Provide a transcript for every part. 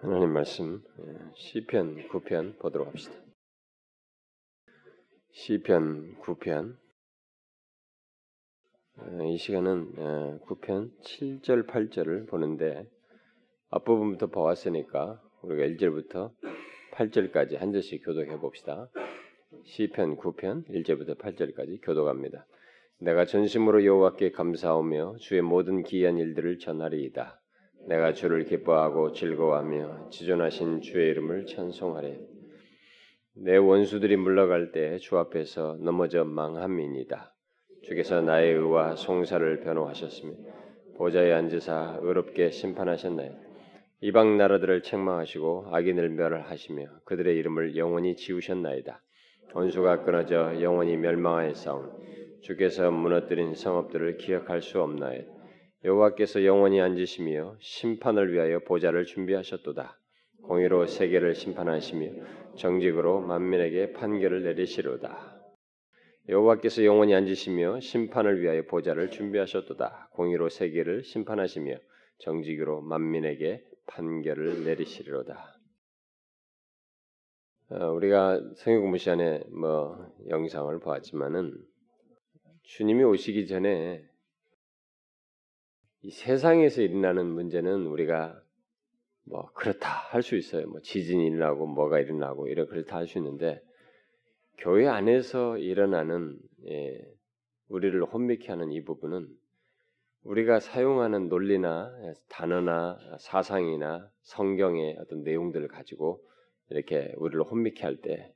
하나님 말씀 예, 시편 9편 보도록 합시다. 시편 9편 어, 이 시간은 9편 어, 7절 8절을 보는데 앞부분부터 보았으니까 우리가 1절부터 8절까지 한 절씩 교독해 봅시다. 시편 9편 1절부터 8절까지 교독합니다. 내가 전심으로 여호와께 감사하며 주의 모든 기이한 일들을 전하리이다. 내가 주를 기뻐하고 즐거워하며 지존하신 주의 이름을 찬송하리. 내 원수들이 물러갈 때 주 앞에서 넘어져 망함이니다. 주께서 나의 의와 송사를 변호하셨으며 보좌에 앉으사 의롭게 심판하셨나요. 이방 나라들을 책망하시고 악인을 멸하시며 그들의 이름을 영원히 지우셨나이다. 원수가 끊어져 영원히 멸망하였사온 주께서 무너뜨린 성읍들을 기억할 수 없나이다. 여호와께서 영원히 앉으시며 심판을 위하여 보좌를 준비하셨도다. 공의로 세계를 심판하시며 정직으로 만민에게 판결을 내리시로다. 여호와께서 영원히 앉으시며 심판을 위하여 보좌를 준비하셨도다. 공의로 세계를 심판하시며 정직으로 만민에게 판결을 내리시리로다. 어, 우리가 성경 공부 시간에 뭐 영상을 보았지만은 주님이 오시기 전에 이 세상에서 일어나는 문제는 우리가 뭐 그렇다 할 수 있어요. 뭐 지진이 일어나고 뭐가 일어나고 이런 그렇다 할 수 있는데 교회 안에서 일어나는 예, 우리를 혼미케 하는 이 부분은 우리가 사용하는 논리나 단어나 사상이나 성경의 어떤 내용들을 가지고 이렇게 우리를 혼미케 할 때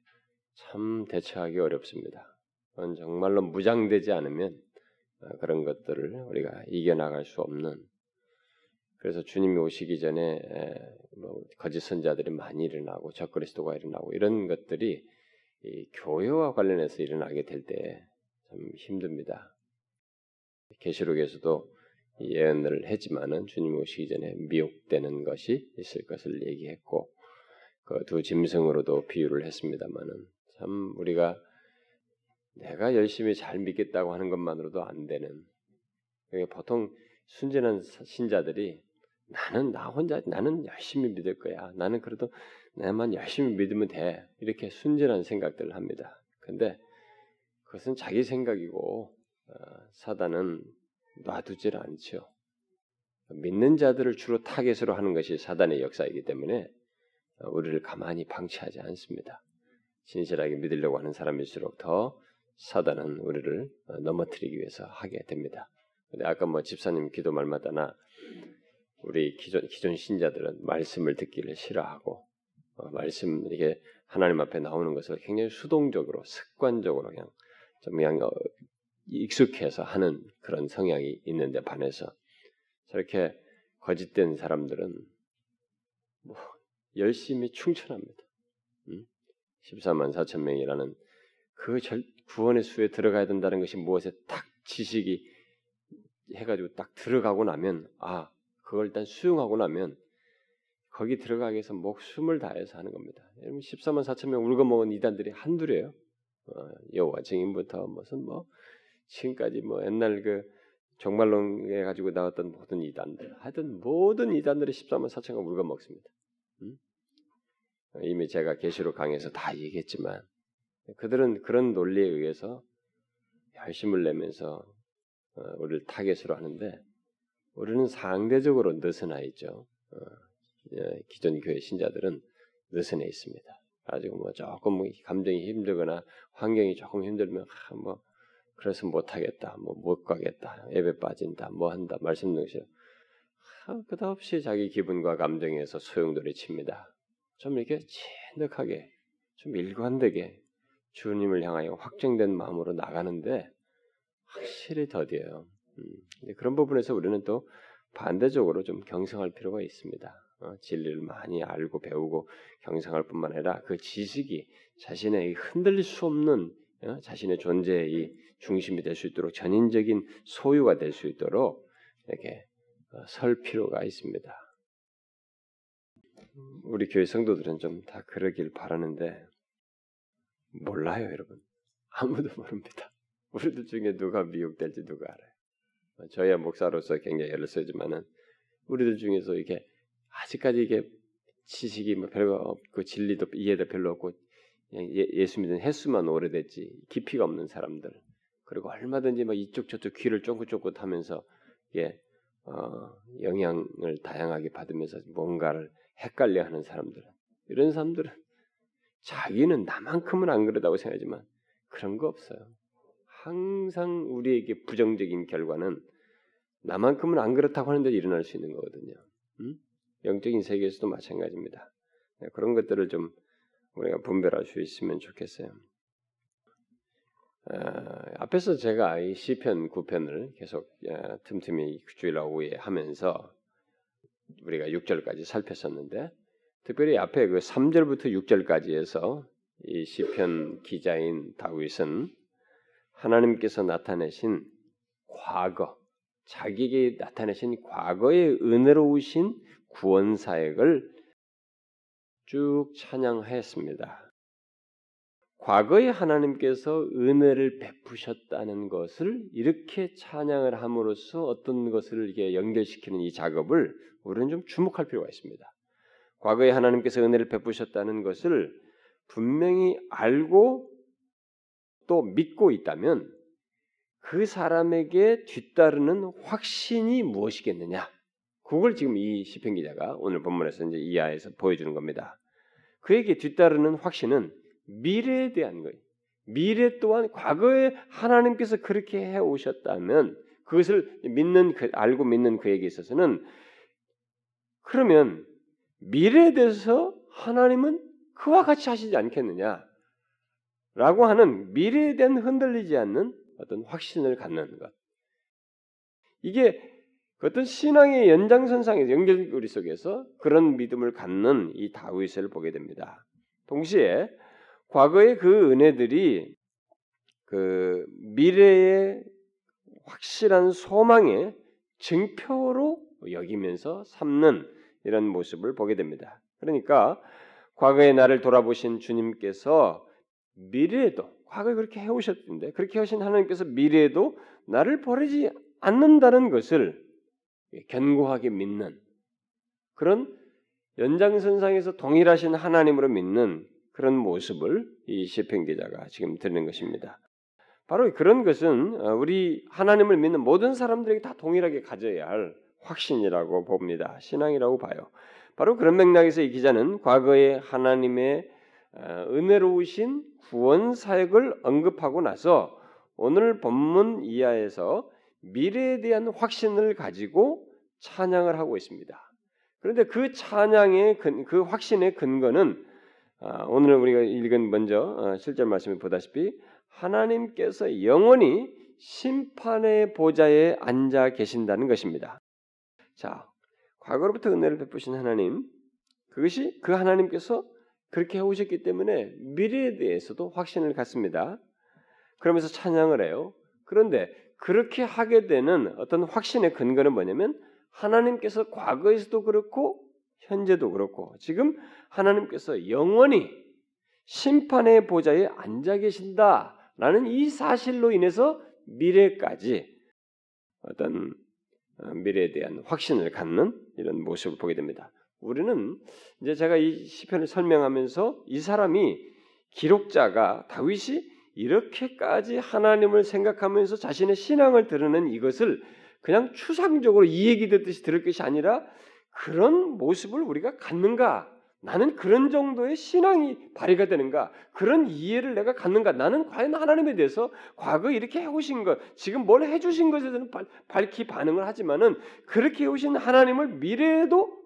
참 대처하기 어렵습니다. 정말로 무장되지 않으면 어, 그런 것들을 우리가 이겨나갈 수 없는 그래서 주님이 오시기 전에 뭐 거짓 선자들이 많이 일어나고 적그리스도가 일어나고 이런 것들이 교회와 관련해서 일어나게 될 때 참 힘듭니다. 계시록에서도 예언을 했지만은 주님 오시기 전에 미혹되는 것이 있을 것을 얘기했고 그 두 짐승으로도 비유를 했습니다만은 참 우리가 내가 열심히 잘 믿겠다고 하는 것만으로도 안 되는. 보통 순진한 신자들이 나는 나 혼자 나는 열심히 믿을 거야. 나는 그래도 나만 열심히 믿으면 돼. 이렇게 순진한 생각들을 합니다. 근데 그것은 자기 생각이고 어, 사단은 놔두질 않죠. 믿는 자들을 주로 타겟으로 하는 것이 사단의 역사이기 때문에 어, 우리를 가만히 방치하지 않습니다. 진실하게 믿으려고 하는 사람일수록 더 사단은 우리를 어, 넘어뜨리기 위해서 하게 됩니다. 근데 아까 뭐 집사님 기도 말마다나 우리 기존 기존 신자들은 말씀을 듣기를 싫어하고 어, 말씀 이게 하나님 앞에 나오는 것을 굉장히 수동적으로 습관적으로 그냥 좀 그냥 어, 익숙해서 하는 그런 성향이 있는데 반해서 저렇게 거짓된 사람들은 뭐 열심히 충천합니다. 음? 14만 4천 명이라는 그 절, 구원의 수에 들어가야 된다는 것이 무엇에 딱 지식이 해가지고 딱 들어가고 나면 아 그걸 일단 수용하고 나면 거기 들어가기 위해서 목숨을 다해서 하는 겁니다. 여러분 14만 4천 명 울고 먹은 이단들이 한둘이에요. 어, 여호와 증인부터 무슨 뭐 지금까지 뭐 옛날 그 종말론에 가지고 나왔던 모든 이단들 하여튼 모든 이단들이 14만 4천가 물건 먹습니다. 음? 이미 제가 계시록 강에서 다 얘기했지만 그들은 그런 논리에 의해서 열심을 내면서 어, 우리를 타겟으로 하는데 우리는 상대적으로 느슨해 있죠. 어, 예, 기존 교회 신자들은 느슨해 있습니다. 아직 뭐 조금 뭐 감정이 힘들거나 환경이 조금 힘들면 아, 뭐 그래서 못하겠다, 뭐 못 가겠다, 예배 빠진다, 뭐 한다 말씀 등식 아, 끝없이 자기 기분과 감정에서 소용돌이 칩니다. 좀 이렇게 진득하게, 좀 일관되게 주님을 향하여 확정된 마음으로 나가는데 확실히 더디어요. 음, 그런 부분에서 우리는 또 반대적으로 좀 경성할 필요가 있습니다. 어, 진리를 많이 알고 배우고 경성할 뿐만 아니라 그 지식이 자신의 흔들릴 수 없는 어, 자신의 존재의 중심이 될 수 있도록 전인적인 소유가 될 수 있도록 이렇게 어, 설 필요가 있습니다. 우리 교회 성도들은 좀 다 그러길 바라는데 몰라요, 여러분. 아무도 모릅니다. 우리들 중에 누가 미혹될지 누가 알아요. 저희야 목사로서 굉장히 애를 쓰지만은 우리들 중에서 이게 아직까지 이게 지식이 뭐 별거 없고 진리도 이해도 별로 없고 예, 예수 믿는 횟수만 오래됐지 깊이가 없는 사람들 그리고 얼마든지 막 이쪽 저쪽 귀를 쫑긋쫑긋하면서 예, 어, 영향을 다양하게 받으면서 뭔가를 헷갈려하는 사람들 이런 사람들은 자기는 나만큼은 안 그러다고 생각하지만 그런 거 없어요. 항상 우리에게 부정적인 결과는 나만큼은 안 그렇다고 하는데 일어날 수 있는 거거든요. 음? 영적인 세계에서도 마찬가지입니다. 네, 그런 것들을 좀 우리가 분별할 수 있으면 좋겠어요. 아, 앞에서 제가 이 시편 9편을 계속 아, 틈틈이 주일 오후에 하면서 우리가 6절까지 살폈었는데 특별히 앞에 그 3절부터 6절까지에서 이 시편 기자인 다윗은 하나님께서 나타내신 과거, 자기에게 나타내신 과거의 은혜로우신 구원 사역을 쭉 찬양하였습니다. 과거에 하나님께서 은혜를 베푸셨다는 것을 이렇게 찬양을 함으로써 어떤 것을 이게 연결시키는 이 작업을 우리는 좀 주목할 필요가 있습니다. 과거에 하나님께서 은혜를 베푸셨다는 것을 분명히 알고 또 믿고 있다면 그 사람에게 뒤따르는 확신이 무엇이겠느냐? 그걸 지금 이 시편 기자가 오늘 본문에서 이제 이하에서 보여주는 겁니다. 그에게 뒤따르는 확신은 미래에 대한 거예요. 미래 또한 과거에 하나님께서 그렇게 해 오셨다면 그것을 믿는 그, 알고 믿는 그에게 있어서는 그러면 미래에 대해서 하나님은 그와 같이 하시지 않겠느냐? 라고 하는 미래에 대한 흔들리지 않는 어떤 확신을 갖는 것. 이게 어떤 신앙의 연장선상에서 연결고리 속에서 그런 믿음을 갖는 이 다윗을 보게 됩니다. 동시에 과거의 그 은혜들이 그 미래의 확실한 소망의 증표로 여기면서 삼는 이런 모습을 보게 됩니다. 그러니까 과거의 나를 돌아보신 주님께서 미래에도 과거에 그렇게 해오셨는데 그렇게 하신 하나님께서 미래에도 나를 버리지 않는다는 것을 견고하게 믿는 그런 연장선상에서 동일하신 하나님으로 믿는 그런 모습을 이 시편 기자가 지금 드리는 것입니다. 바로 그런 것은 어, 우리 하나님을 믿는 모든 사람들에게 다 동일하게 가져야 할 확신이라고 봅니다. 신앙이라고 봐요. 바로 그런 맥락에서 이 기자는 과거에 하나님의 어, 은혜로우신 구원 사역을 언급하고 나서 오늘 본문 이하에서 미래에 대한 확신을 가지고 찬양을 하고 있습니다. 그런데 그 찬양의 근, 그 확신의 근거는 아, 오늘 우리가 읽은 먼저 어, 실절 말씀에 보다시피 하나님께서 영원히 심판의 보좌에 앉아 계신다는 것입니다. 자, 과거로부터 은혜를 베푸신 하나님, 그것이 그 하나님께서 그렇게 해오셨기 때문에 미래에 대해서도 확신을 갖습니다. 그러면서 찬양을 해요. 그런데 그렇게 하게 되는 어떤 확신의 근거는 뭐냐면 하나님께서 과거에서도 그렇고 현재도 그렇고 지금 하나님께서 영원히 심판의 보좌에 앉아 계신다라는 이 사실로 인해서 미래까지 어떤 어, 미래에 대한 확신을 갖는 이런 모습을 보게 됩니다. 우리는 이제 제가 이 시편을 설명하면서 이 사람이 기록자가 다윗이 이렇게까지 하나님을 생각하면서 자신의 신앙을 드러낸 이것을 그냥 추상적으로 이 얘기 듣듯이 들을 것이 아니라 그런 모습을 우리가 갖는가? 나는 그런 정도의 신앙이 발휘가 되는가? 그런 이해를 내가 갖는가? 나는 과연 하나님에 대해서 과거 이렇게 해오신 것, 지금 뭘 해주신 것에 대해서 밝히 반응을 하지만은 그렇게 해오신 하나님을 미래에도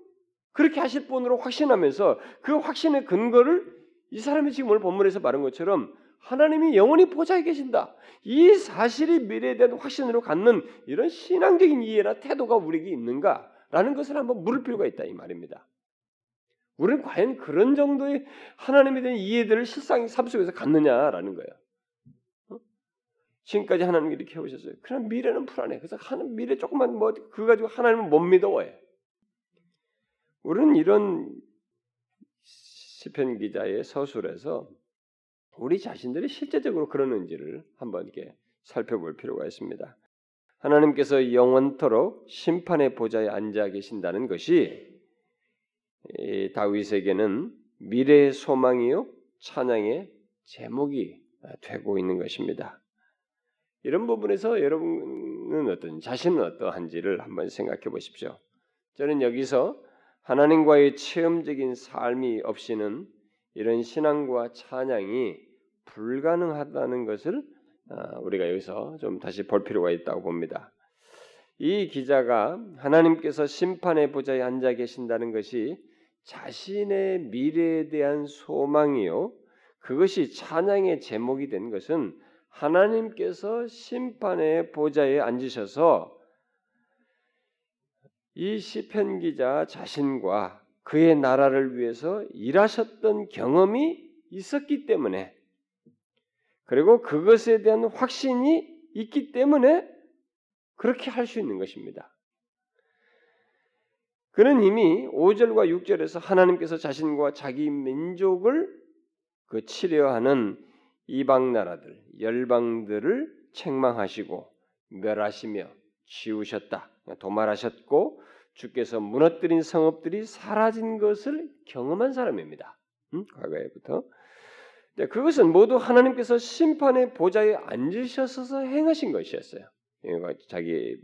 그렇게 하실 분으로 확신하면서 그 확신의 근거를 이 사람이 지금 오늘 본문에서 말한 것처럼 하나님이 영원히 보좌에 계신다. 이 사실이 미래에 대한 확신으로 갖는 이런 신앙적인 이해나 태도가 우리에게 있는가라는 것을 한번 물을 필요가 있다 이 말입니다. 우리는 과연 그런 정도의 하나님에 대한 이해들을 실상 삶 속에서 갖느냐라는 거예요. 어? 지금까지 하나님이 이렇게 해오셨어요. 그럼 미래는 불안해. 그래서 하는 미래 조금만 뭐 그거 가지고 하나님을 못 믿어해. 우리는 이런 시편 기자의 서술에서 우리 자신들이 실제적으로 그러는지를 한번 이렇게 살펴볼 필요가 있습니다. 하나님께서 영원토록 심판의 보좌에 앉아 계신다는 것이 이 다윗에게는 미래의 소망이요 찬양의 제목이 되고 있는 것입니다. 이런 부분에서 여러분은 어떤 자신은 어떠한지를 한번 생각해 보십시오. 저는 여기서 하나님과의 체험적인 삶이 없이는 이런 신앙과 찬양이 불가능하다는 것을 아, 우리가 여기서 좀 다시 볼 필요가 있다고 봅니다. 이 기자가 하나님께서 심판의 보좌에 앉아 계신다는 것이 자신의 미래에 대한 소망이요. 그것이 찬양의 제목이 된 것은 하나님께서 심판의 보좌에 앉으셔서 이 시편 기자 자신과 그의 나라를 위해서 일하셨던 경험이 있었기 때문에 그리고 그것에 대한 확신이 있기 때문에 그렇게 할 수 있는 것입니다. 그는 이미 5절과 6절에서 하나님께서 자신과 자기 민족을 그 치료하는 이방 나라들, 열방들을 책망하시고 멸하시며 지우셨다. 도말하셨고 주께서 무너뜨린 성읍들이 사라진 것을 경험한 사람입니다. 음? 과거에부터. 네, 그것은 모두 하나님께서 심판의 보좌에 앉으셔서 행하신 것이었어요. 자기의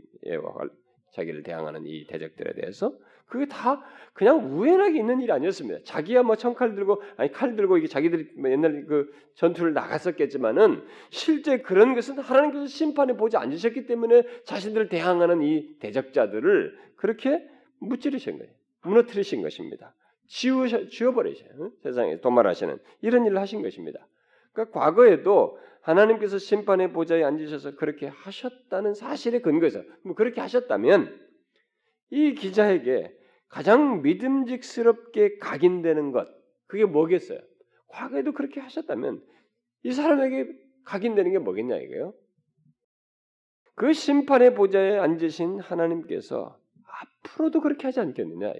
자기를 대항하는 이 대적들에 대해서 그게 다 그냥 우연하게 있는 일이 아니었습니다. 자기야 뭐 청칼 들고 아니 칼 들고 이게 자기들이 뭐 옛날 그 전투를 나갔었겠지만은 실제 그런 것은 하나님께서 심판에 보지 않으셨기 때문에 자신들을 대항하는 이 대적자들을 그렇게 무찌르신 거예요. 무너뜨리신 것입니다. 지우셔 지워버리셔요. 세상에 도말하시는 이런 일을 하신 것입니다. 그러니까 과거에도 하나님께서 심판의 보좌에 앉으셔서 그렇게 하셨다는 사실에 근거해서 뭐 그렇게 하셨다면 이 기자에게 가장 믿음직스럽게 각인되는 것 그게 뭐겠어요? 과거에도 그렇게 하셨다면 이 사람에게 각인되는 게 뭐겠냐 이거요? 그 심판의 보좌에 앉으신 하나님께서 앞으로도 그렇게 하지 않겠느냐?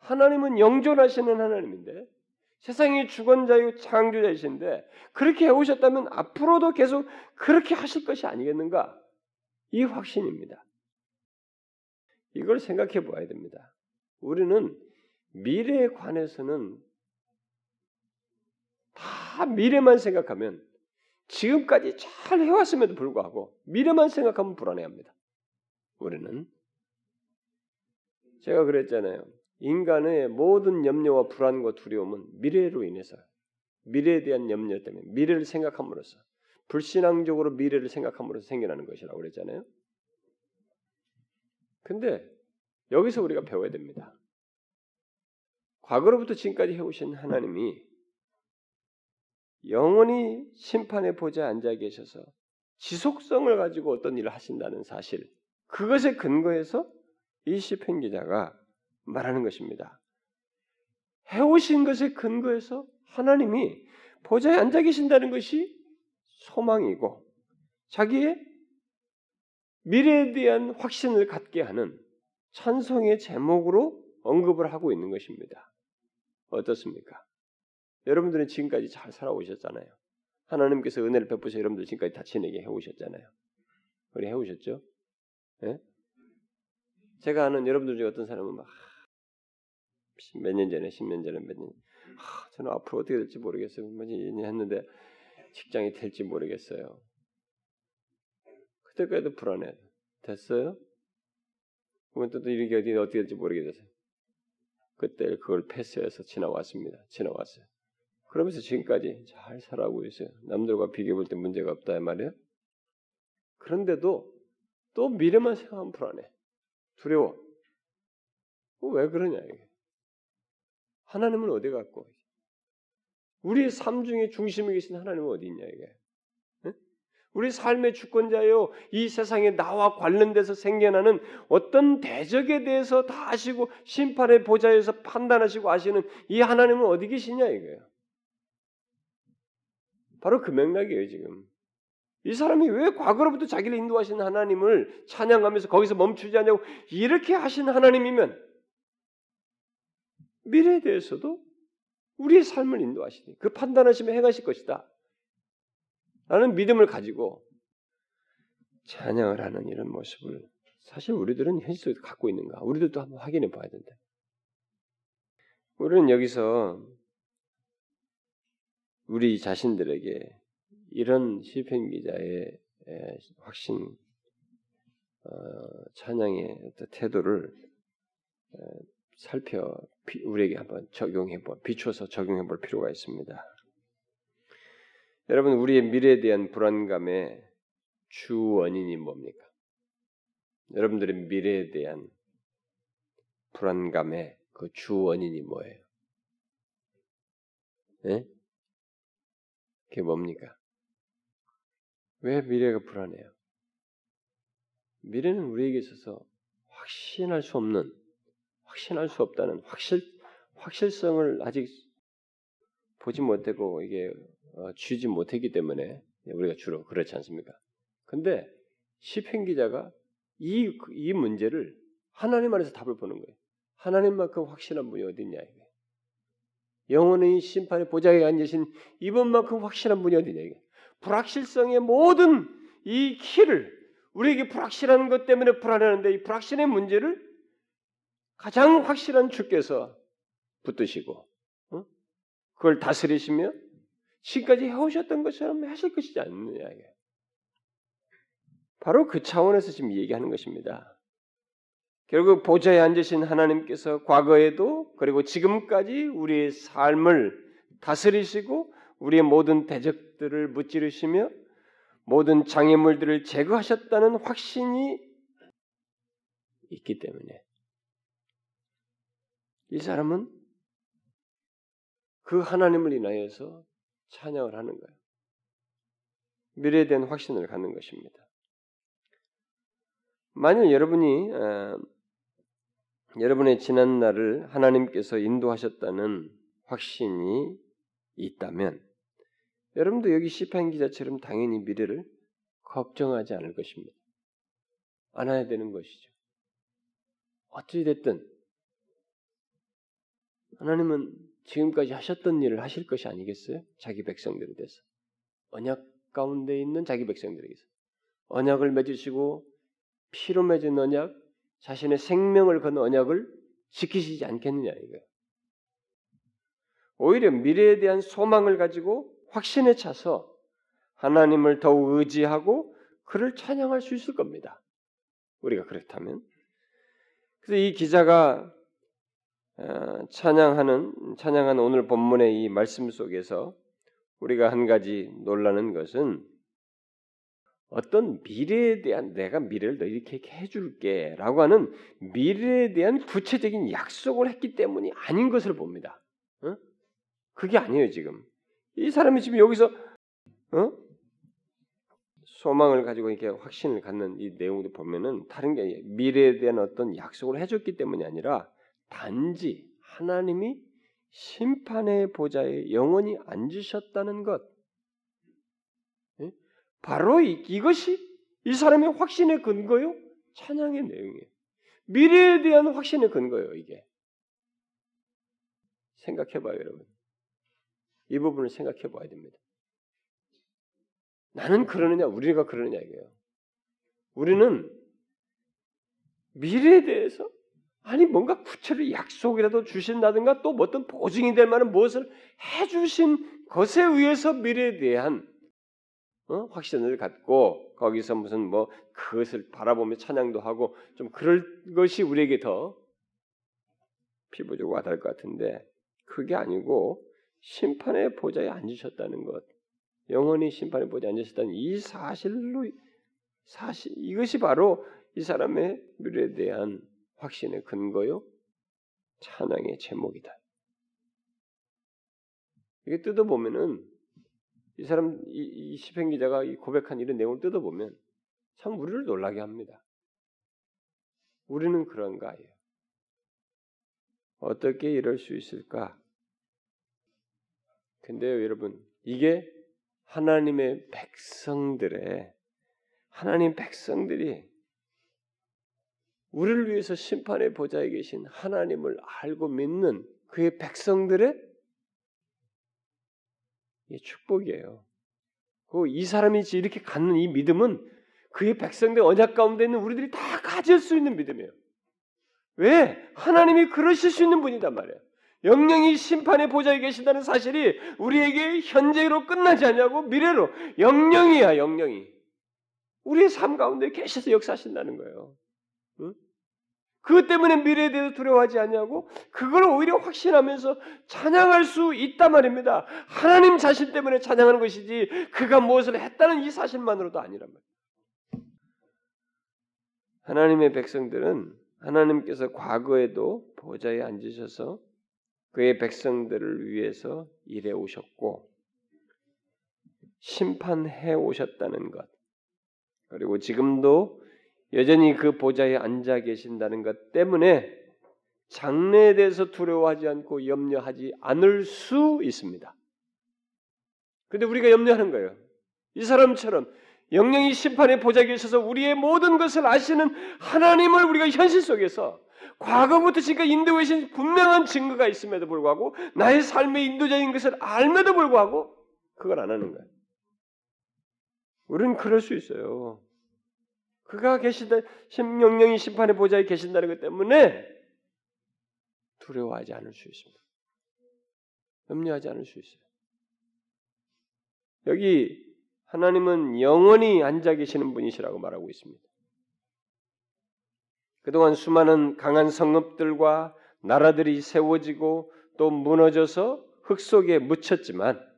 하나님은 영존하시는 하나님인데 세상의 주권자요 창조자이신데 그렇게 해오셨다면 앞으로도 계속 그렇게 하실 것이 아니겠는가? 이 확신입니다. 이걸 생각해 보아야 됩니다. 우리는 미래에 관해서는 다 미래만 생각하면 지금까지 잘 해왔음에도 불구하고 미래만 생각하면 불안해합니다. 우리는 제가 그랬잖아요. 인간의 모든 염려와 불안과 두려움은 미래로 인해서 미래에 대한 염려 때문에 미래를 생각함으로써 불신앙적으로 미래를 생각함으로써 생겨나는 것이라고 그랬잖아요. 근데 여기서 우리가 배워야 됩니다. 과거로부터 지금까지 해오신 하나님이 영원히 심판의 보좌에 앉아 계셔서 지속성을 가지고 어떤 일을 하신다는 사실, 그것에 근거해서 이 시편 기자가 말하는 것입니다. 해오신 것에 근거해서 하나님이 보좌에 앉아 계신다는 것이 소망이고 자기의 미래에 대한 확신을 갖게 하는 찬송의 제목으로 언급을 하고 있는 것입니다. 어떻습니까? 여러분들은 지금까지 잘 살아오셨잖아요. 하나님께서 은혜를 베푸셔 여러분들 지금까지 다 지내게 해오셨잖아요. 우리 해오셨죠? 네? 제가 아는 여러분들 중에 어떤 사람은 막 몇 년 전에, 10년 전에 몇 년, 아, 저는 앞으로 어떻게 될지 모르겠어요. 뭐지 했는데 직장이 될지 모르겠어요. 그때까지도 불안해. 됐어요? 그러면 또 이렇게 어디 어떻게 될지 모르겠어요. 그때 그걸 패스해서 지나왔습니다. 지나왔어요. 그러면서 지금까지 잘 살아오고 있어요. 남들과 비교해 볼 때 문제가 없다 말이에요. 그런데도 또 미래만 생각하면 불안해. 두려워. 왜 그러냐 이게. 하나님은 어디 갔고? 우리의 삶 중에 중심에 계신 하나님은 어디 있냐 이게. 우리 삶의 주권자요, 이 세상에 나와 관련돼서 생겨나는 어떤 대적에 대해서 다 아시고 심판의 보좌에서 판단하시고 아시는 이 하나님은 어디 계시냐 이거예요. 바로 그 맥락이에요 지금. 이 사람이 왜 과거로부터 자기를 인도하시는 하나님을 찬양하면서 거기서 멈추지 않냐고 이렇게 하신 하나님이면 미래에 대해서도 우리의 삶을 인도하시니 그 판단하시면 행하실 것이다. 라는 믿음을 가지고 찬양을 하는 이런 모습을 사실 우리들은 현실 속에 갖고 있는가? 우리들도 한번 확인해 봐야 된다. 우리는 여기서 우리 자신들에게 이런 시편 기자의 확신 어, 찬양의 태도를 살펴 우리에게 한번 적용해 보 비춰서 적용해 볼 필요가 있습니다. 여러분 우리의 미래에 대한 불안감의 주 원인이 뭡니까? 여러분들의 미래에 대한 불안감의 그 주 원인이 뭐예요? 예? 그게 뭡니까? 왜 미래가 불안해요? 미래는 우리에게 있어서 확신할 수 없는, 확신할 수 없다는 확실, 확실성을 아직 보지 못하고 이게 어, 쥐지 못했기 때문에 우리가 주로 그렇지 않습니까? 근데 시편 기자가 이, 이 문제를 하나님 안에서 답을 보는 거예요. 하나님만큼 확실한 분이 어디 있냐 이게. 영원의 심판의 보좌에 앉으신 이분만큼 확실한 분이 어디냐 이게. 불확실성의 모든 이 키를 우리에게 불확실한 것 때문에 불안해하는데 이 불확실의 문제를 가장 확실한 주께서 붙드시고 어? 그걸 다스리시며 지금까지 해오셨던 것처럼 하실 것이지 않느냐. 바로 그 차원에서 지금 얘기하는 것입니다. 결국 보좌에 앉으신 하나님께서 과거에도 그리고 지금까지 우리의 삶을 다스리시고 우리의 모든 대적들을 무찌르시며 모든 장애물들을 제거하셨다는 확신이 있기 때문에 이 사람은 그 하나님을 인하여서 찬양을 하는 거예요. 미래에 대한 확신을 갖는 것입니다. 만일 여러분이 어, 여러분의 지난 날을 하나님께서 인도하셨다는 확신이 있다면 여러분도 여기 시편 기자처럼 당연히 미래를 걱정하지 않을 것입니다. 안아야 되는 것이죠. 어찌 됐든 하나님은 지금까지 하셨던 일을 하실 것이 아니겠어요? 자기 백성들에 대해서 언약 가운데 있는 자기 백성들에게서 언약을 맺으시고 피로 맺은 언약, 자신의 생명을 건 언약을 지키시지 않겠느냐 이거예요. 오히려 미래에 대한 소망을 가지고 확신에 차서 하나님을 더욱 의지하고 그를 찬양할 수 있을 겁니다. 우리가 그렇다면. 그래서 이 기자가 어, 찬양하는 찬양하는 오늘 본문의 이 말씀 속에서 우리가 한 가지 놀라는 것은 어떤 미래에 대한 내가 미래를 너 이렇게 해줄게라고 하는 미래에 대한 구체적인 약속을 했기 때문이 아닌 것을 봅니다. 어? 그게 아니에요 지금. 이 사람이 지금 여기서 어? 소망을 가지고 이렇게 확신을 갖는 이 내용도 보면은 다른 게 미래에 대한 어떤 약속을 해줬기 때문이 아니라 단지 하나님이 심판의 보좌에 영원히 앉으셨다는 것. 바로 이, 이것이 이 사람의 확신의 근거요? 찬양의 내용이에요. 미래에 대한 확신의 근거예요, 이게. 생각해봐요, 여러분. 이 부분을 생각해 봐야 됩니다. 나는 그러느냐, 우리가 그러느냐, 이게요. 우리는 미래에 대해서 아니 뭔가 구체로 약속이라도 주신다든가 또 어떤 보증이 될 만한 무엇을 해주신 것에 의해서 미래에 대한 어? 확신을 갖고 거기서 무슨 뭐 그것을 바라보며 찬양도 하고 좀 그럴 것이 우리에게 더 피부적으로 와닿을 것 같은데 그게 아니고 심판의 보좌에 앉으셨다는 것, 영원히 심판의 보좌에 앉으셨다는 이 사실로 사실 이것이 바로 이 사람의 미래에 대한 확신의 근거요 찬양의 제목이다. 이게 뜯어 보면은 이 사람 이, 이 시편 기자가 이 고백한 이런 내용을 뜯어보면 참 우리를 놀라게 합니다. 우리는 그런가요? 어떻게 이럴 수 있을까? 근데요, 여러분, 이게 하나님의 백성들의 하나님 백성들이 우리를 위해서 심판의 보좌에 계신 하나님을 알고 믿는 그의 백성들의 축복이에요. 그이 사람이 이렇게 갖는 이 믿음은 그의 백성들 언약 가운데 있는 우리들이 다 가질 수 있는 믿음이에요. 왜? 하나님이 그러실 수 있는 분이단 말이에요. 영영이 심판의 보좌에 계신다는 사실이 우리에게 현재로 끝나지 않냐고 미래로 영영이야 영영이 우리의 삶 가운데 계셔서 역사하신다는 거예요. 응? 그것 때문에 미래에 대해서 두려워하지 않냐고 그걸 오히려 확신하면서 찬양할 수 있단 말입니다. 하나님 자신 때문에 찬양하는 것이지 그가 무엇을 했다는 이 사실만으로도 아니란 말이에요. 하나님의 백성들은 하나님께서 과거에도 보좌에 앉으셔서 그의 백성들을 위해서 일해 오셨고 심판해 오셨다는 것 그리고 지금도 여전히 그 보좌에 앉아 계신다는 것 때문에 장래에 대해서 두려워하지 않고 염려하지 않을 수 있습니다. 근데 우리가 염려하는 거예요. 이 사람처럼 영영이 심판의 보좌에 계셔서 우리의 모든 것을 아시는 하나님을 우리가 현실 속에서 과거부터 지금까지 인도해 계신 분명한 증거가 있음에도 불구하고 나의 삶의 인도자인 것을 알면도 불구하고 그걸 안 하는 거예요. 우리는 그럴 수 있어요. 그가 계시다 영영이 심판의 보좌에 계신다는 것 때문에 두려워하지 않을 수 있습니다. 염려하지 않을 수 있어요. 여기 하나님은 영원히 앉아 계시는 분이시라고 말하고 있습니다. 그동안 수많은 강한 성읍들과 나라들이 세워지고 또 무너져서 흙 속에 묻혔지만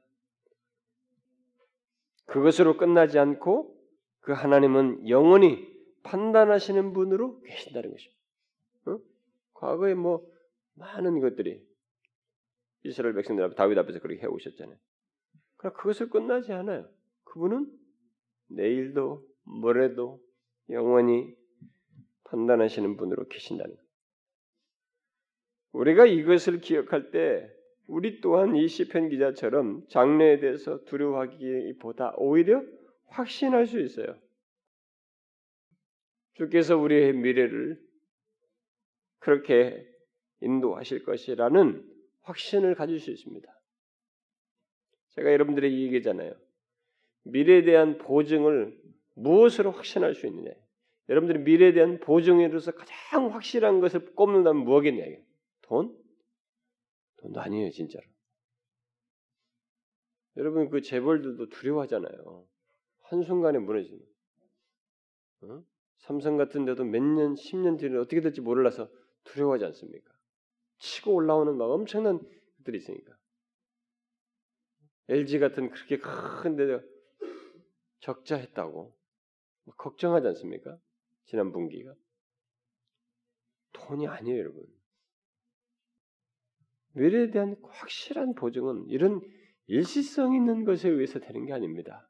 그것으로 끝나지 않고 그 하나님은 영원히 판단하시는 분으로 계신다는 것입니다. 어? 과거에 뭐 많은 것들이 이스라엘 백성들 앞에 다윗 앞에서 그렇게 해 오셨잖아요. 그러나 그것을 끝나지 않아요. 그분은 내일도 모레도 영원히 판단하시는 분으로 계신다는 것. 우리가 이것을 기억할 때 우리 또한 이 시편 기자처럼 장래에 대해서 두려워하기보다 오히려 확신할 수 있어요. 주께서 우리의 미래를 그렇게 인도하실 것이라는 확신을 가질 수 있습니다. 제가 여러분들에게 얘기잖아요. 미래에 대한 보증을 무엇으로 확신할 수 있느냐? 여러분들이 미래에 대한 보증으로서 가장 확실한 것을 꼽는다면 뭐겠냐? 돈? 돈도 아니에요, 진짜로. 여러분 그 재벌들도 두려워하잖아요. 한순간에 무너지는. 어? 삼성 같은 데도 몇 년, 10년 뒤에 어떻게 될지 몰라서 두려워하지 않습니까? 치고 올라오는 막 엄청난 것들이 있으니까. LG 같은 그렇게 큰 데가 적자했다고 걱정하지 않습니까? 지난 분기가. 돈이 아니에요, 여러분. 미래에 대한 확실한 보증은 이런 일시성 있는 것에 의해서 되는 게 아닙니다.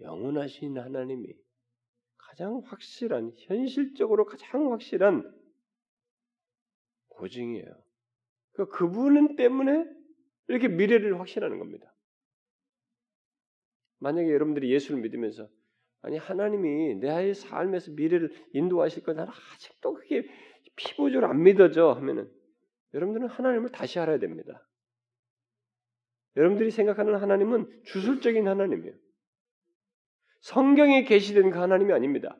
영원하신 하나님이 가장 확실한, 현실적으로 가장 확실한 보증이에요. 그 그분 때문에 이렇게 미래를 확신하는 겁니다. 만약에 여러분들이 예수를 믿으면서 아니 하나님이 내 삶에서 미래를 인도하실 거 나는 아직도 그게 피부적으로 안 믿어져 하면은 여러분들은 하나님을 다시 알아야 됩니다. 여러분들이 생각하는 하나님은 주술적인 하나님이에요. 성경에 계시된 그 하나님이 아닙니다.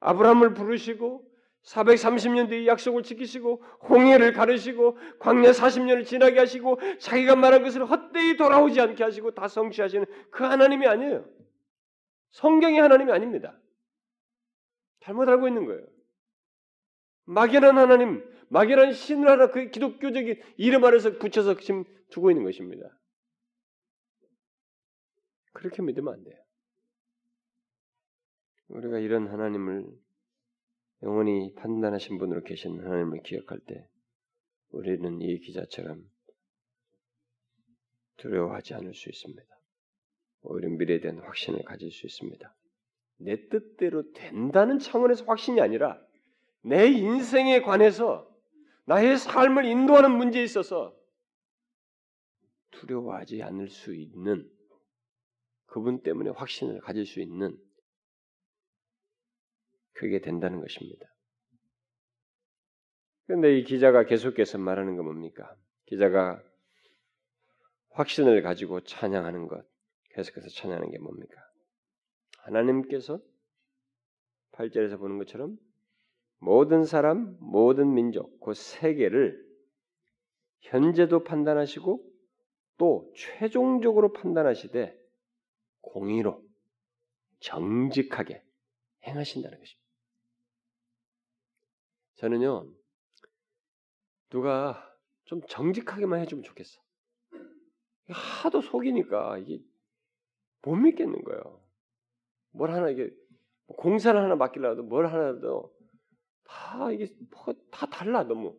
아브라함을 부르시고 430년 뒤에 약속을 지키시고 홍해를 가르시고 광야 40년을 지나게 하시고 자기가 말한 것을 헛되이 돌아오지 않게 하시고 다 성취하시는 그 하나님이 아니에요. 성경의 하나님이 아닙니다. 잘못 알고 있는 거예요. 막연한 하나님, 막연한 신을 하나 그 기독교적인 이름 아래서 붙여서 지금 두고 있는 것입니다. 그렇게 믿으면 안 돼요. 우리가 이런 하나님을 영원히 판단하신 분으로 계신 하나님을 기억할 때 우리는 이 기자처럼 두려워하지 않을 수 있습니다. 오히려 미래에 대한 확신을 가질 수 있습니다. 내 뜻대로 된다는 차원에서 확신이 아니라 내 인생에 관해서 나의 삶을 인도하는 문제에 있어서 두려워하지 않을 수 있는 그분 때문에 확신을 가질 수 있는 그게 된다는 것입니다. 그런데 이 기자가 계속해서 말하는 건 뭡니까? 기자가 확신을 가지고 찬양하는 것, 계속해서 찬양하는 게 뭡니까? 하나님께서 8절에서 보는 것처럼 모든 사람, 모든 민족, 그 세계를 현재도 판단하시고 또 최종적으로 판단하시되 공의로 정직하게 행하신다는 것입니다. 저는요 누가 좀 정직하게만 해주면 좋겠어. 하도 속이니까 이게 못 믿겠는 거예요. 뭘 하나 이게 공사를 하나 맡기려도 뭘 하나도 다 이게 다 달라 너무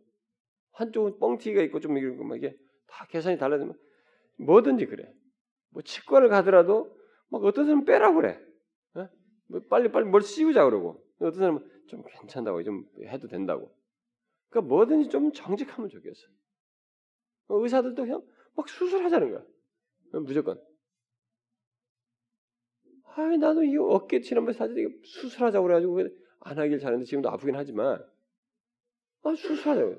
한쪽은 뻥튀기가 있고 좀 이러고 막 이게 다 계산이 달라지면 뭐든지 그래. 뭐 치과를 가더라도 막 어떤 사람은 빼라 그래. 어? 뭐 빨리 빨리 뭘 씌우자 그러고 어떤 사람은 좀 괜찮다고 좀 해도 된다고. 그러니까 뭐든지 좀 정직하면 좋겠어. 어, 의사들도 그냥 막 수술하자는 거야. 어, 무조건. 아, 나도 이 어깨 지난번에 사실 수술하자고 그래가지고 안 하길 잘했는데 지금도 아프긴 하지만 아 수술하자고.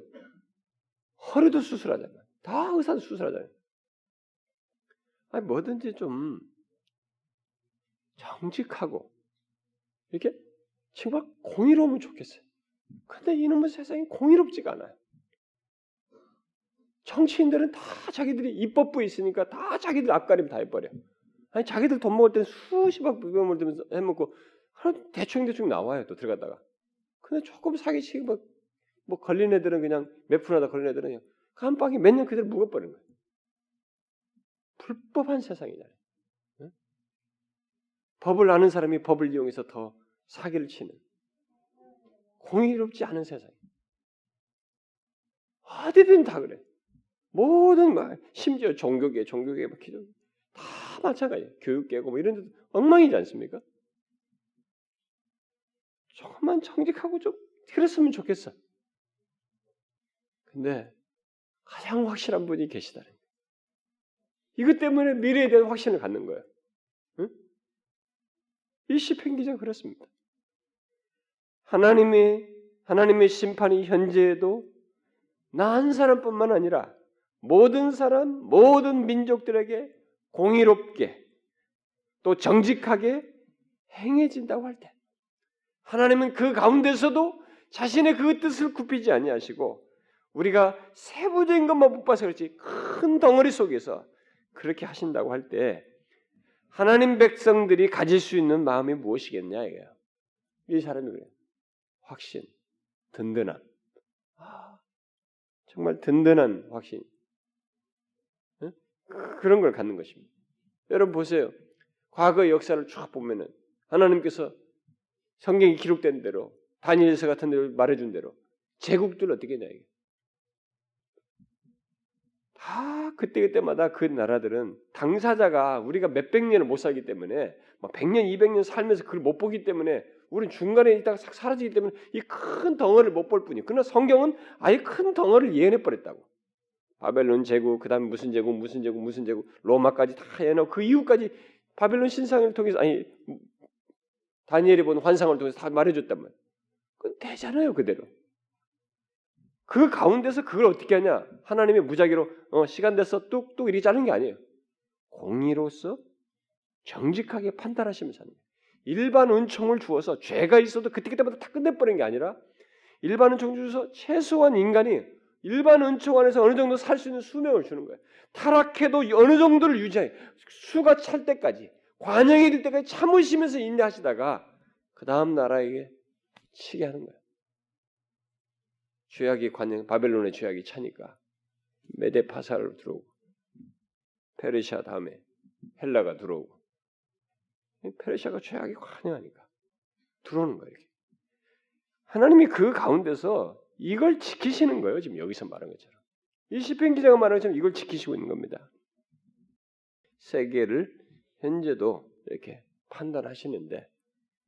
허리도 수술하잖아. 다 의사도 수술하잖아. 아니 뭐든지 좀 정직하고 이렇게 정말 공의로우면 좋겠어요. 근데 이놈의 세상이 공의롭지가 않아요. 정치인들은 다 자기들이 입법부 있으니까 다 자기들 앞가림 다 해버려. 아니 자기들 돈 먹을 때는 수십억 비범을 들면서 해먹고 하나 대충 대충 나와요 또 들어갔다가. 근데 조금 사기치고 뭐, 뭐 걸린 애들은 그냥 몇 푼하다 걸린 애들은 그냥 깜빡이 몇 년 그대로 묵어버리는 거예요. 불법한 세상이잖아요. 응? 법을 아는 사람이 법을 이용해서 더 사기를 치는 공의롭지 않은 세상. 어디든 다 그래. 모든 말, 심지어 종교계, 종교계 막 기도 다 마찬가지예요. 교육계고 뭐 이런 데도 엉망이지 않습니까? 조금만 정직하고 좀 그랬으면 좋겠어. 근데 가장 확실한 분이 거예요. 이것 때문에 미래에 대한 확신을 갖는 거예요. 응? 이 시편 기자 그렇습니다. 하나님의 하나님의 심판이 현재에도 나 한 사람뿐만 아니라 모든 사람, 모든 민족들에게 공의롭게 또 정직하게 행해진다고 할 때, 하나님은 그 가운데서도 자신의 그 뜻을 굽히지 아니하시고 우리가 세부적인 것만 못 봐서 그렇지 큰 덩어리 속에서 그렇게 하신다고 할 때 하나님 백성들이 가질 수 있는 마음이 무엇이겠냐 이거예요. 이 사람이 그래요. 확신, 든든함. 아, 정말 든든한 확신. 네? 그런 걸 갖는 것입니다. 여러분 보세요. 과거 역사를 쭉 보면은 하나님께서 성경이 기록된 대로 다니엘서 같은 데로 말해준 대로 제국들 어떻게 했냐 이게. 다 그때 그때마다 그 나라들은 당사자가 우리가 몇백 년을 못 살기 때문에 막 100년, 200년 살면서 그걸 못 보기 때문에 우리는 중간에 있다가 싹 사라지기 때문에 이 큰 덩어리를 못 볼 뿐이에요. 그러나 성경은 아예 큰 덩어리를 예언해 버렸다고. 바벨론 제국, 그다음에 무슨 제국, 무슨 제국, 무슨 제국, 로마까지 다 예언하고 그 이후까지 바벨론 신상을 통해서 아니 다니엘이 본 환상을 통해서 다 말해줬단 말이에요. 그건 되잖아요, 그대로. 그 가운데서 그걸 어떻게 하냐? 하나님의 무작위로 어, 시간 돼서 뚝뚝 이리 자는 게 아니에요. 공의로서 정직하게 판단하시면서 하는 거예요. 일반 은총을 주어서 죄가 있어도 그때그때마다 다 끝내버리는 게 아니라 일반 은총 주어서 최소한 인간이 일반 은총 안에서 어느 정도 살 수 있는 수명을 주는 거예요. 타락해도 어느 정도를 유지해 수가 찰 때까지 관영이 될 때까지 참으시면서 인내하시다가 그 다음 나라에게 치게 하는 거예요. 죄악이 관영 바벨론의 죄악이 차니까 메데파사로 들어오고 페르시아 다음에 헬라가 들어오고 페르시아가 죄악이 관영하니까 들어오는 거예요. 이렇게. 하나님이 그 가운데서 이걸 지키시는 거예요. 지금 여기서 말한 것처럼 이 시편 기자가 말한 것처럼 이걸 지키시고 있는 겁니다. 세계를 현재도 이렇게 판단하시는데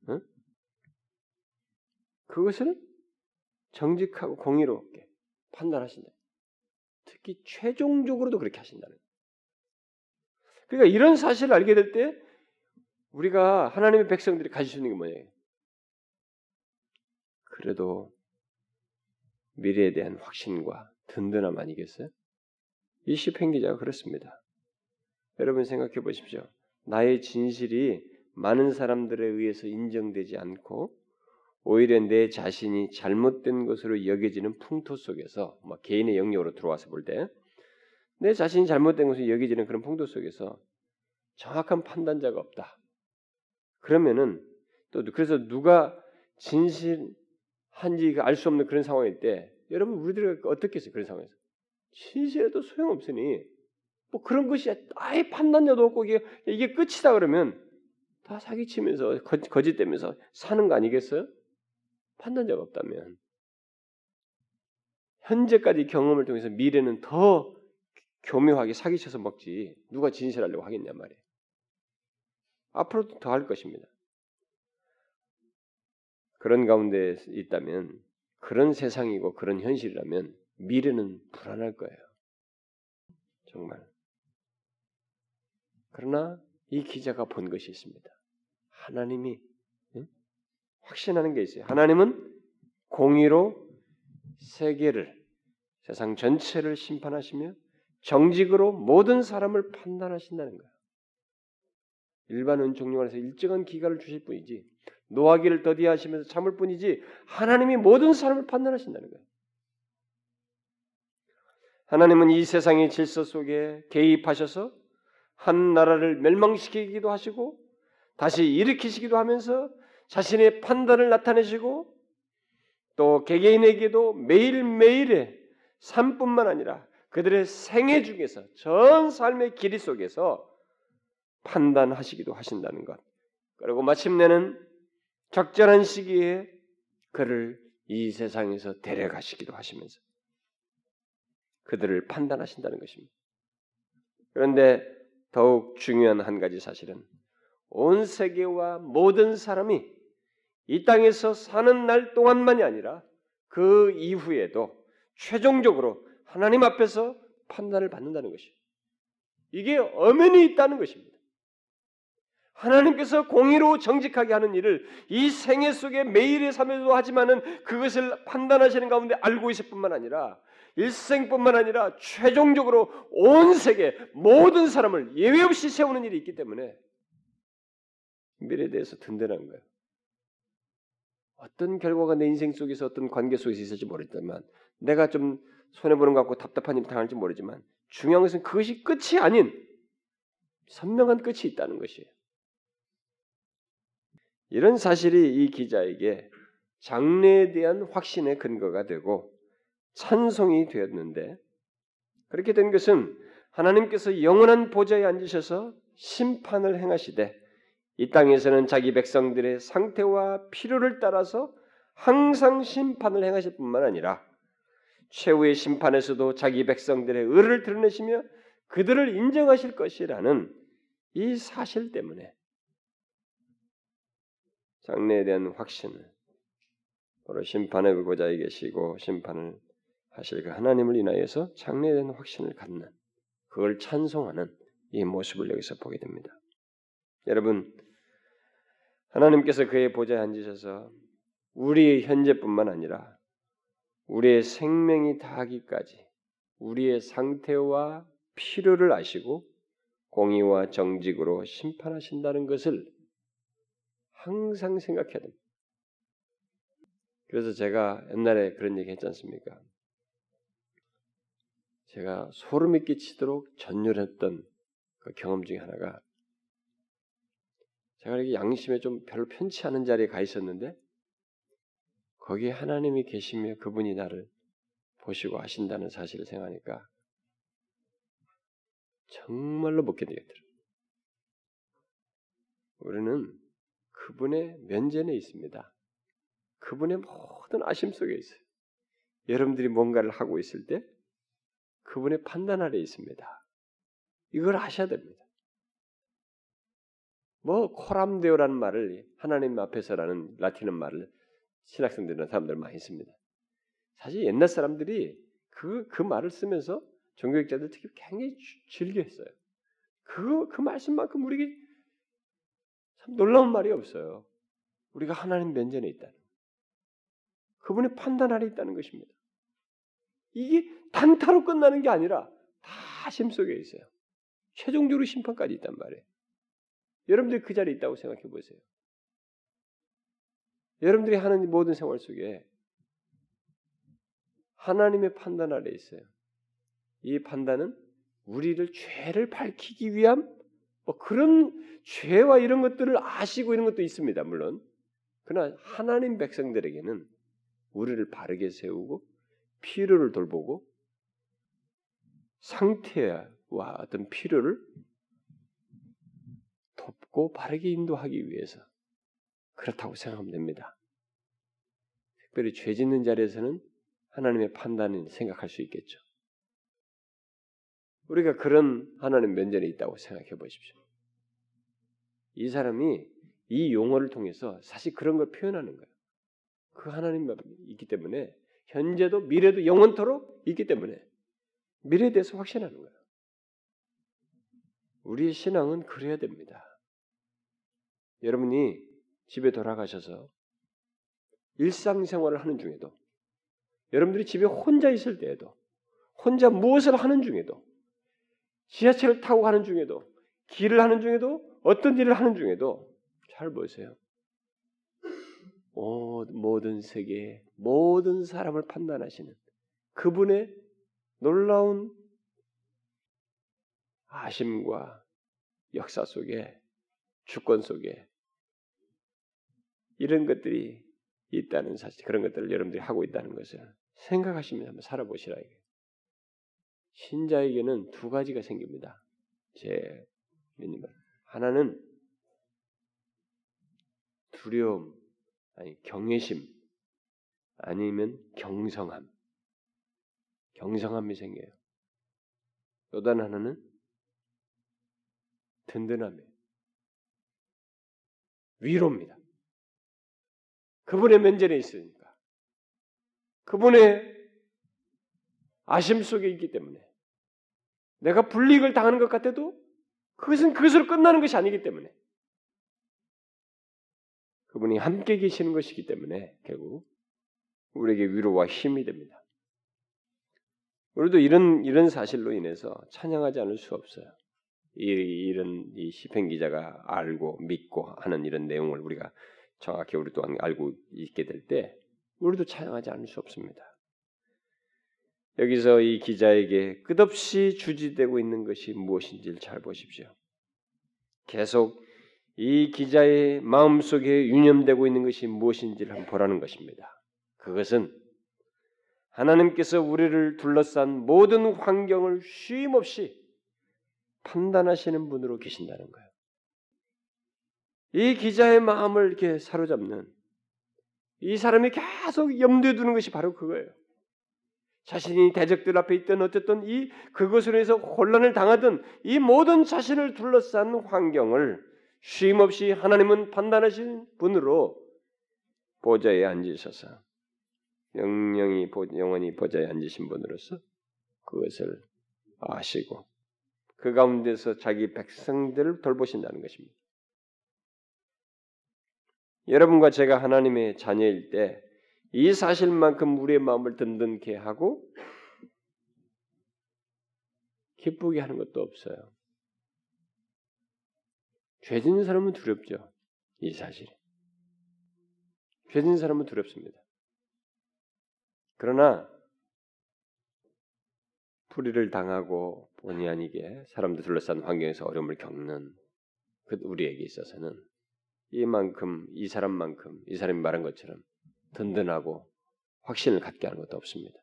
응? 그것을 정직하고 공의롭게 판단하신다. 특히 최종적으로도 그렇게 하신다는 그러니까 이런 사실을 알게 될 때 우리가 하나님의 백성들이 가질 수 있는 게 뭐예요? 그래도 미래에 대한 확신과 든든함 아니겠어요? 이 시편 기자가 그렇습니다. 여러분 생각해 보십시오. 나의 진실이 많은 사람들에 의해서 인정되지 않고 오히려 내 자신이 잘못된 것으로 여겨지는 풍토 속에서 뭐 개인의 영역으로 들어와서 볼 때 내 자신이 잘못된 것을 여기지는 그런 풍도 속에서 정확한 판단자가 없다. 그러면은 또 그래서 누가 진실한지 알 수 없는 그런 상황일 때 여러분 우리들이 어떻게 했어요? 그런 상황에서 진실해도 소용없으니 뭐 그런 것이 아예 판단자도 없고 이게, 이게 끝이다 그러면 다 사기치면서 거짓되면서 사는 거 아니겠어요? 판단자가 없다면 현재까지 경험을 통해서 미래는 더 교묘하게 사기쳐서 먹지 누가 진실하려고 하겠냐 말이에요. 앞으로도 더 할 것입니다. 그런 가운데 있다면 그런 세상이고 그런 현실이라면 미래는 불안할 거예요. 정말. 그러나 이 기자가 본 것이 있습니다. 하나님이 응? 확신하는 게 있어요. 하나님은 공의로 세계를 세상 전체를 심판하시며 정직으로 모든 사람을 판단하신다는 거예요. 일반 은총령 안에서 일정한 기간을 주실 뿐이지 노하기를 더디하시면서 참을 뿐이지 하나님이 모든 사람을 판단하신다는 거예요. 하나님은 이 세상의 질서 속에 개입하셔서 한 나라를 멸망시키기도 하시고 다시 일으키시기도 하면서 자신의 판단을 나타내시고 또 개개인에게도 매일매일의 삶뿐만 아니라 그들의 생애 중에서 전 삶의 길이 속에서 판단하시기도 하신다는 것. 그리고 마침내는 적절한 시기에 그를 이 세상에서 데려가시기도 하시면서 그들을 판단하신다는 것입니다. 그런데 더욱 중요한 한 가지 사실은 온 세계와 모든 사람이 이 땅에서 사는 날 동안만이 아니라 그 이후에도 최종적으로 하나님 앞에서 판단을 받는다는 것이 이게 엄연히 있다는 것입니다. 하나님께서 공의로 정직하게 하는 일을 이 생애 속에 매일의 삶에도 하지만은 그것을 판단하시는 가운데 알고 있을 뿐만 아니라 일생뿐만 아니라 최종적으로 온 세계 모든 사람을 예외 없이 세우는 일이 있기 때문에 미래에 대해서 든든한 거예요. 어떤 결과가 내 인생 속에서 어떤 관계 속에서 있을지 모르지만 내가 좀 손해보는 것 같고 답답한 일이 당할지 모르지만 중요한 것은 그것이 끝이 아닌 선명한 끝이 있다는 것이에요. 이런 사실이 이 기자에게 장래에 대한 확신의 근거가 되고 찬송이 되었는데 그렇게 된 것은 하나님께서 영원한 보좌에 앉으셔서 심판을 행하시되 이 땅에서는 자기 백성들의 상태와 필요를 따라서 항상 심판을 행하실 뿐만 아니라 최후의 심판에서도 자기 백성들의 의를 드러내시며 그들을 인정하실 것이라는 이 사실 때문에 장래에 대한 확신을 바로 심판의 보좌에 계시고 심판을 하실 그 하나님을 인하여서 장래에 대한 확신을 갖는 그걸 찬송하는 이 모습을 여기서 보게 됩니다. 여러분 하나님께서 그의 보좌에 앉으셔서 우리의 현재뿐만 아니라 우리의 생명이 다하기까지 우리의 상태와 필요를 아시고 공의와 정직으로 심판하신다는 것을 항상 생각해야 됩니다. 그래서 제가 옛날에 그런 얘기 했지 않습니까? 제가 소름이 끼치도록 전율했던 그 경험 중에 하나가 제가 이렇게 양심에 좀 별로 편치 않은 자리에 가 있었는데 거기에 하나님이 계시며 그분이 나를 보시고 하신다는 사실을 생각하니까 정말로 못 견디겠더라고요. 우리는 그분의 면전에 있습니다. 그분의 모든 아심 속에 있어요. 여러분들이 뭔가를 하고 있을 때 그분의 판단 아래 있습니다. 이걸 아셔야 됩니다. 뭐 코람데오라는 말을 하나님 앞에서라는 라틴어 말을 신학생들이나 사람들 많이 씁니다. 사실 옛날 사람들이 그, 그 말을 쓰면서 종교학자들 특히 굉장히 즐겨했어요. 그, 그 말씀만큼 우리에게 참 놀라운 말이 없어요. 우리가 하나님 면전에 있다는 그분의 판단 아래 있다는 것입니다. 이게 단타로 끝나는 게 아니라 다 심속에 있어요. 최종적으로 심판까지 있단 말이에요. 여러분들이 그 자리에 있다고 생각해 보세요. 여러분들이 하는 모든 생활 속에 하나님의 판단 아래 있어요. 이 판단은 우리를 죄를 밝히기 위함 뭐 그런 죄와 이런 것들을 아시고 이런 것도 있습니다. 물론 그러나 하나님 백성들에게는 우리를 바르게 세우고 필요를 돌보고 상태와 어떤 필요를 돕고 바르게 인도하기 위해서 그렇다고 생각하면 됩니다. 특별히 죄 짓는 자리에서는 하나님의 판단을 생각할 수 있겠죠. 우리가 그런 하나님 면전에 있다고 생각해 보십시오. 이 사람이 이 용어를 통해서 사실 그런 걸 표현하는 거예요. 그 하나님이 있기 때문에 현재도 미래도 영원토록 있기 때문에 미래에 대해서 확신하는 거예요. 우리의 신앙은 그래야 됩니다. 여러분이 집에 돌아가셔서 일상생활을 하는 중에도 여러분들이 집에 혼자 있을 때에도 혼자 무엇을 하는 중에도 지하철을 타고 가는 중에도 길을 하는 중에도 어떤 일을 하는 중에도 잘 보세요. 모든 세계 모든 사람을 판단하시는 그분의 놀라운 아심과 역사 속에 주권 속에 이런 것들이 있다는 사실 그런 것들을 여러분들이 하고 있다는 것을 생각하시면 한번 살아보시라 이게 신자에게는 두 가지가 생깁니다. 제 믿음은 하나는 두려움 아니 경외심 아니면 경성함 경성함이 생겨요. 또 다른 하나는 든든함이에요. 위로입니다. 그분의 면전에 있으니까. 그분의 아심 속에 있기 때문에 내가 불이익을 당하는 것 같아도 그것은 그것으로 끝나는 것이 아니기 때문에 그분이 함께 계시는 것이기 때문에 결국 우리에게 위로와 힘이 됩니다. 우리도 이런 이런 사실로 인해서 찬양하지 않을 수 없어요. 이, 이런 이 시편 기자가 알고 믿고 하는 이런 내용을 우리가 정확히 우리 또한 알고 있게 될 때 우리도 찬양하지 않을 수 없습니다. 여기서 이 기자에게 끝없이 주지되고 있는 것이 무엇인지를 잘 보십시오. 계속 이 기자의 마음속에 유념되고 있는 것이 무엇인지를 한번 보라는 것입니다. 그것은 하나님께서 우리를 둘러싼 모든 환경을 쉼없이 판단하시는 분으로 계신다는 거예요. 이 기자의 마음을 이렇게 사로잡는 이 사람이 계속 염두에 두는 것이 바로 그거예요. 자신이 대적들 앞에 있던 어쨌든 이 그것으로 해서 혼란을 당하던 이 모든 자신을 둘러싼 환경을 쉼 없이 하나님은 판단하신 분으로 보좌에 앉으셔서 영영이 영원히 보좌에 앉으신 분으로서 그것을 아시고 그 가운데서 자기 백성들을 돌보신다는 것입니다. 여러분과 제가 하나님의 자녀일 때 이 사실만큼 우리의 마음을 든든케 하고 기쁘게 하는 것도 없어요. 죄진 사람은 두렵죠. 이 사실이. 죄진 사람은 두렵습니다. 그러나 불의를 당하고 본의 아니게 사람들 둘러싼 환경에서 어려움을 겪는 그 우리에게 있어서는 이만큼 이 사람만큼 이 사람이 말한 것처럼 든든하고 확신을 갖게 하는 것도 없습니다.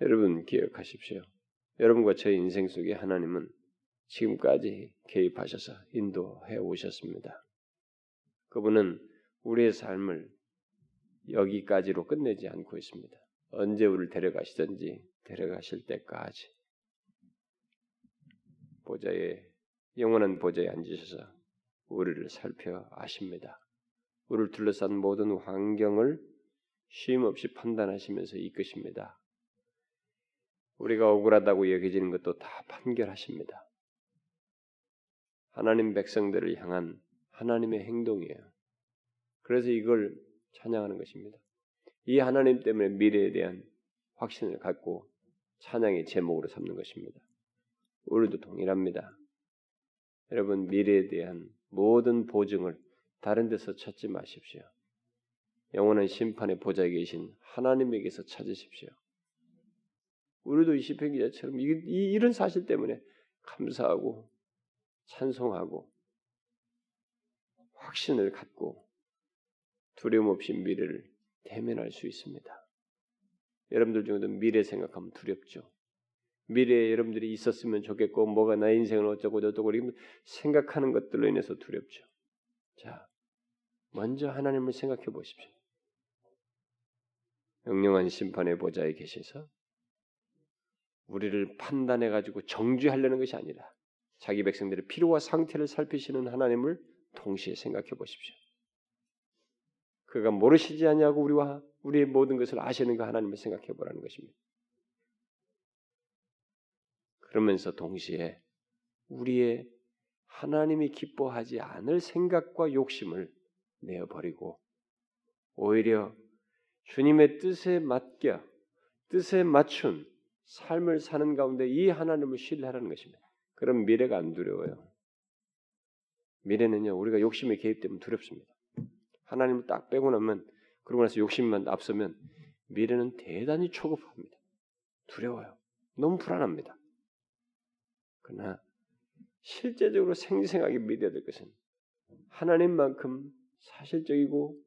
여러분 기억하십시오. 여러분과 제 인생 속에 하나님은 지금까지 개입하셔서 인도해 오셨습니다. 그분은 우리의 삶을 여기까지로 끝내지 않고 있습니다. 언제 우리를 데려가시든지 데려가실 때까지 보좌에 영원한 보좌에 앉으셔서 우리를 살펴 아십니다. 우리를 둘러싼 모든 환경을 쉼 없이 판단하시면서 이끄십니다. 우리가 억울하다고 여겨지는 것도 다 판결하십니다. 하나님 백성들을 향한 하나님의 행동이에요. 그래서 이걸 찬양하는 것입니다. 이 하나님 때문에 미래에 대한 확신을 갖고 찬양의 제목으로 삼는 것입니다. 우리도 동일합니다. 여러분 미래에 대한 모든 보증을 다른 데서 찾지 마십시오. 영원한 심판의 보좌에 계신 하나님에게서 찾으십시오. 우리도 이 시편 기자처럼 이, 이, 이런 사실 때문에 감사하고 찬송하고 확신을 갖고 두려움 없이 미래를 대면할 수 있습니다. 여러분들 중에도 미래 생각하면 두렵죠. 미래에 여러분들이 있었으면 좋겠고 뭐가 나 인생은 어쩌고 저쩌고 생각하는 것들로 인해서 두렵죠. 자, 먼저 하나님을 생각해 보십시오. 영영한 심판의 보좌에 계셔서 우리를 판단해 가지고 정죄하려는 것이 아니라 자기 백성들의 필요와 상태를 살피시는 하나님을 동시에 생각해 보십시오. 그가 모르시지 않냐고 우리와 우리의 모든 것을 아시는 그 하나님을 생각해 보라는 것입니다. 그러면서 동시에 우리의 하나님이 기뻐하지 않을 생각과 욕심을 내어 버리고 오히려 주님의 뜻에 맡겨 뜻에 맞춘 삶을 사는 가운데 이 하나님을 신뢰하라는 것입니다. 그럼 미래가 안 두려워요. 미래는요 우리가 욕심에 개입되면 두렵습니다. 하나님을 딱 빼고 나면 그러고 나서 욕심만 앞서면 미래는 대단히 초급합니다. 두려워요. 너무 불안합니다. 그러나 실제적으로 생생하게 믿어야 될 것은 하나님만큼 사실적이고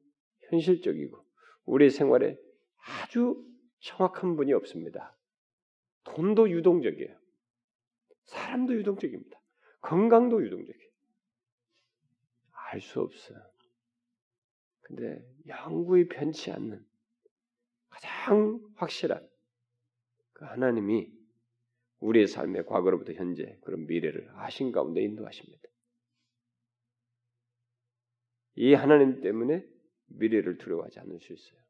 현실적이고 우리 생활에 아주 정확한 분이 없습니다. 돈도 유동적이에요. 사람도 유동적입니다. 건강도 유동적이에요. 알 수 없어요. 근데 영구히 변치 않는 가장 확실한 그 하나님이 우리의 삶의 과거로부터 현재 그런 미래를 아신 가운데 인도하십니다. 이 하나님 때문에 미래를 두려워하지 않을 수 있어요.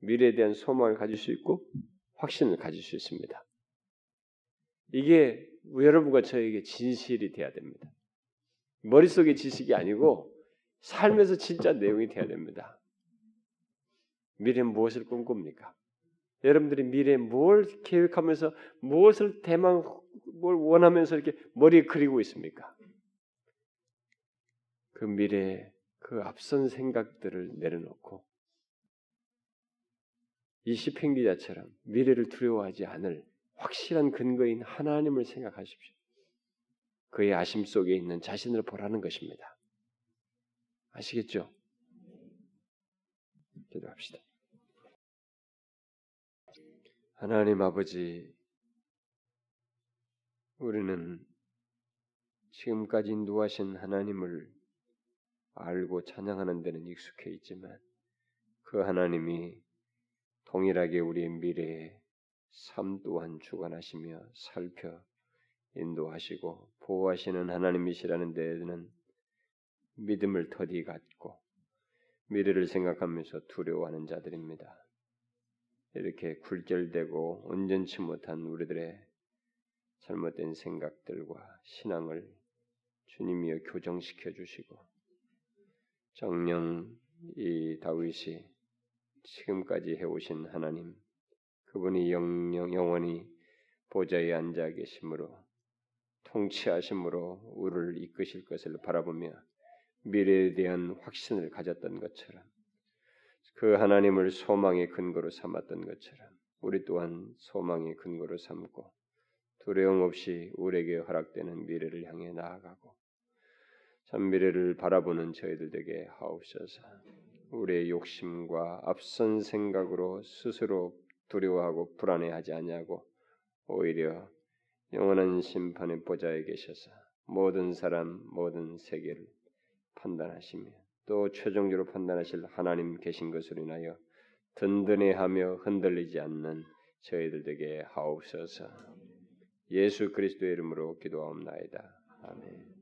미래에 대한 소망을 가질 수 있고 확신을 가질 수 있습니다. 이게 여러분과 저에게 진실이 돼야 됩니다. 머릿속의 지식이 아니고 삶에서 진짜 내용이 돼야 됩니다. 미래는 무엇을 꿈꿉니까? 여러분들이 미래에 뭘 계획하면서 무엇을 대망 뭘 원하면서 이렇게 머리에 그리고 있습니까? 그 미래에 그 앞선 생각들을 내려놓고 이 시편 기자처럼 미래를 두려워하지 않을 확실한 근거인 하나님을 생각하십시오. 그의 아심 속에 있는 자신을 보라는 것입니다. 아시겠죠? 기도합시다. 하나님 아버지, 우리는 지금까지 인도하신 하나님을 알고 찬양하는 데는 익숙해 있지만 그 하나님이 동일하게 우리의 미래에 삶 또한 주관하시며 살펴 인도하시고 보호하시는 하나님이시라는 데에는 믿음을 더디 갖고 미래를 생각하면서 두려워하는 자들입니다. 이렇게 굴절되고 온전치 못한 우리들의 잘못된 생각들과 신앙을 주님이여 교정시켜 주시고 정령 이 다윗이 지금까지 해오신 하나님 그분이 영영 영원히 보좌에 앉아 계심으로 통치하심으로 우리를 이끄실 것을 바라보며 미래에 대한 확신을 가졌던 것처럼 그 하나님을 소망의 근거로 삼았던 것처럼 우리 또한 소망의 근거로 삼고 두려움 없이 우리에게 허락되는 미래를 향해 나아가고 참 미래를 바라보는 저희들 에게 하옵소서. 우리의 욕심과 앞선 생각으로 스스로 두려워하고 불안해하지 않냐고 오히려 영원한 심판의 보좌에 계셔서 모든 사람 모든 세계를 판단하시며 또 최종적으로 판단하실 하나님 계신 것으로 인하여 든든해하며 흔들리지 않는 저희들에게 하옵소서. 예수 그리스도의 이름으로 기도하옵나이다. 아멘.